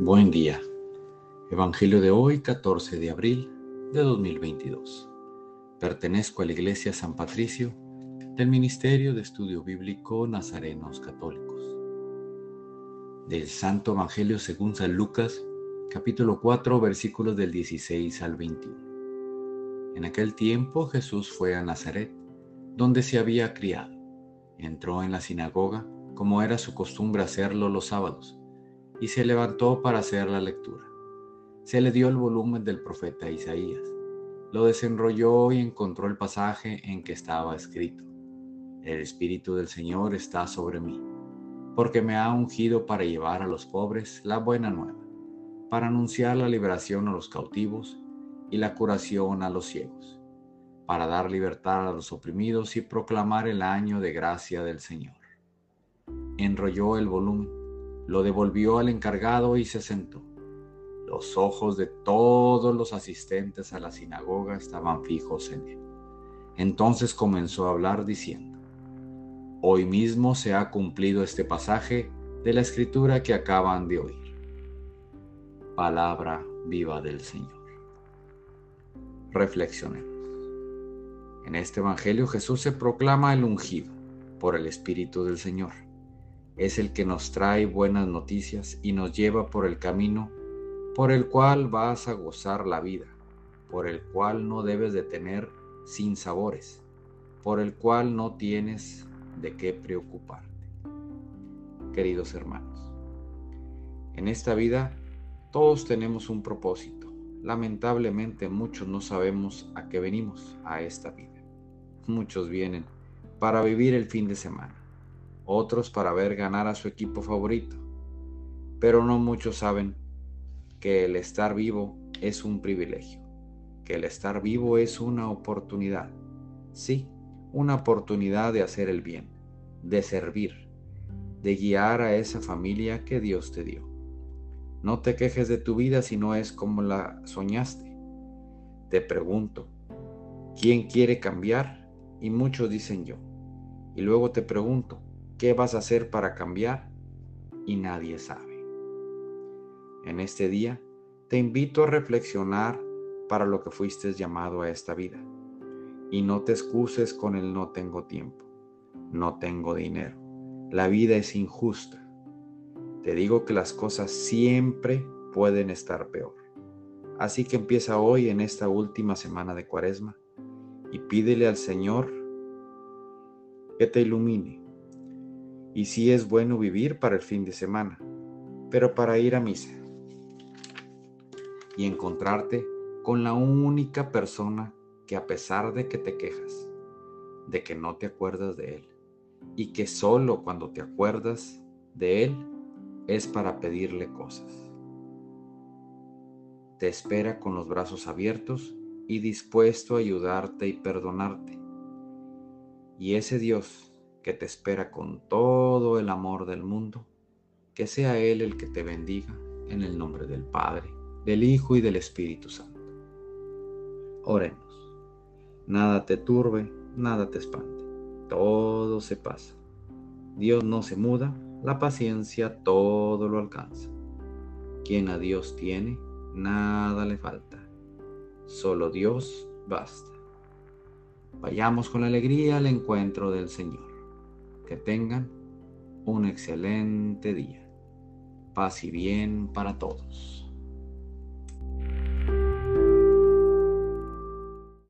Buen día. Evangelio de hoy, 14 de abril de 2022. Pertenezco a la Iglesia San Patricio del Ministerio de Estudio Bíblico Nazarenos Católicos. Del Santo Evangelio según San Lucas, capítulo 4, versículos del 16 al 21. En aquel tiempo Jesús fue a Nazaret, donde se había criado. Entró en la sinagoga, como era su costumbre hacerlo los sábados y se levantó para hacer la lectura. Se le dio el volumen del profeta Isaías. Lo desenrolló y encontró el pasaje en que estaba escrito. El Espíritu del Señor está sobre mí, porque me ha ungido para llevar a los pobres la buena nueva, para anunciar la liberación a los cautivos y la curación a los ciegos, para dar libertad a los oprimidos y proclamar el año de gracia del Señor. Enrolló el volumen lo devolvió al encargado y se sentó. Los ojos de todos los asistentes a la sinagoga estaban fijos en él. Entonces comenzó a hablar diciendo, Hoy mismo se ha cumplido este pasaje de la escritura que acaban de oír. Palabra viva del Señor. Reflexionemos. En este Evangelio Jesús se proclama el ungido por el Espíritu del Señor es el que nos trae buenas noticias y nos lleva por el camino por el cual vas a gozar la vida, por el cual no debes de tener sin sabores, por el cual no tienes de qué preocuparte. Queridos hermanos, en esta vida todos tenemos un propósito. Lamentablemente muchos no sabemos a qué venimos a esta vida. Muchos vienen para vivir el fin de semana otros para ver ganar a su equipo favorito. Pero no muchos saben que el estar vivo es un privilegio, que el estar vivo es una oportunidad. Sí, una oportunidad de hacer el bien, de servir, de guiar a esa familia que Dios te dio. No te quejes de tu vida si no es como la soñaste. Te pregunto, ¿quién quiere cambiar? Y muchos dicen yo. Y luego te pregunto, ¿Qué vas a hacer para cambiar? Y nadie sabe. En este día te invito a reflexionar para lo que fuiste llamado a esta vida. Y no te excuses con el no tengo tiempo, no tengo dinero. La vida es injusta. Te digo que las cosas siempre pueden estar peor. Así que empieza hoy en esta última semana de Cuaresma y pídele al Señor que te ilumine y sí es bueno vivir para el fin de semana, pero para ir a misa y encontrarte con la única persona que a pesar de que te quejas, de que no te acuerdas de él, y que solo cuando te acuerdas de él es para pedirle cosas. Te espera con los brazos abiertos y dispuesto a ayudarte y perdonarte. Y ese Dios que te espera con todo el amor del mundo, que sea Él el que te bendiga en el nombre del Padre, del Hijo y del Espíritu Santo. Oremos. Nada te turbe, nada te espante, todo se pasa. Dios no se muda, la paciencia todo lo alcanza. Quien a Dios tiene, nada le falta. Solo Dios basta. Vayamos con alegría al encuentro del Señor. Que tengan un excelente día. Paz y bien para todos.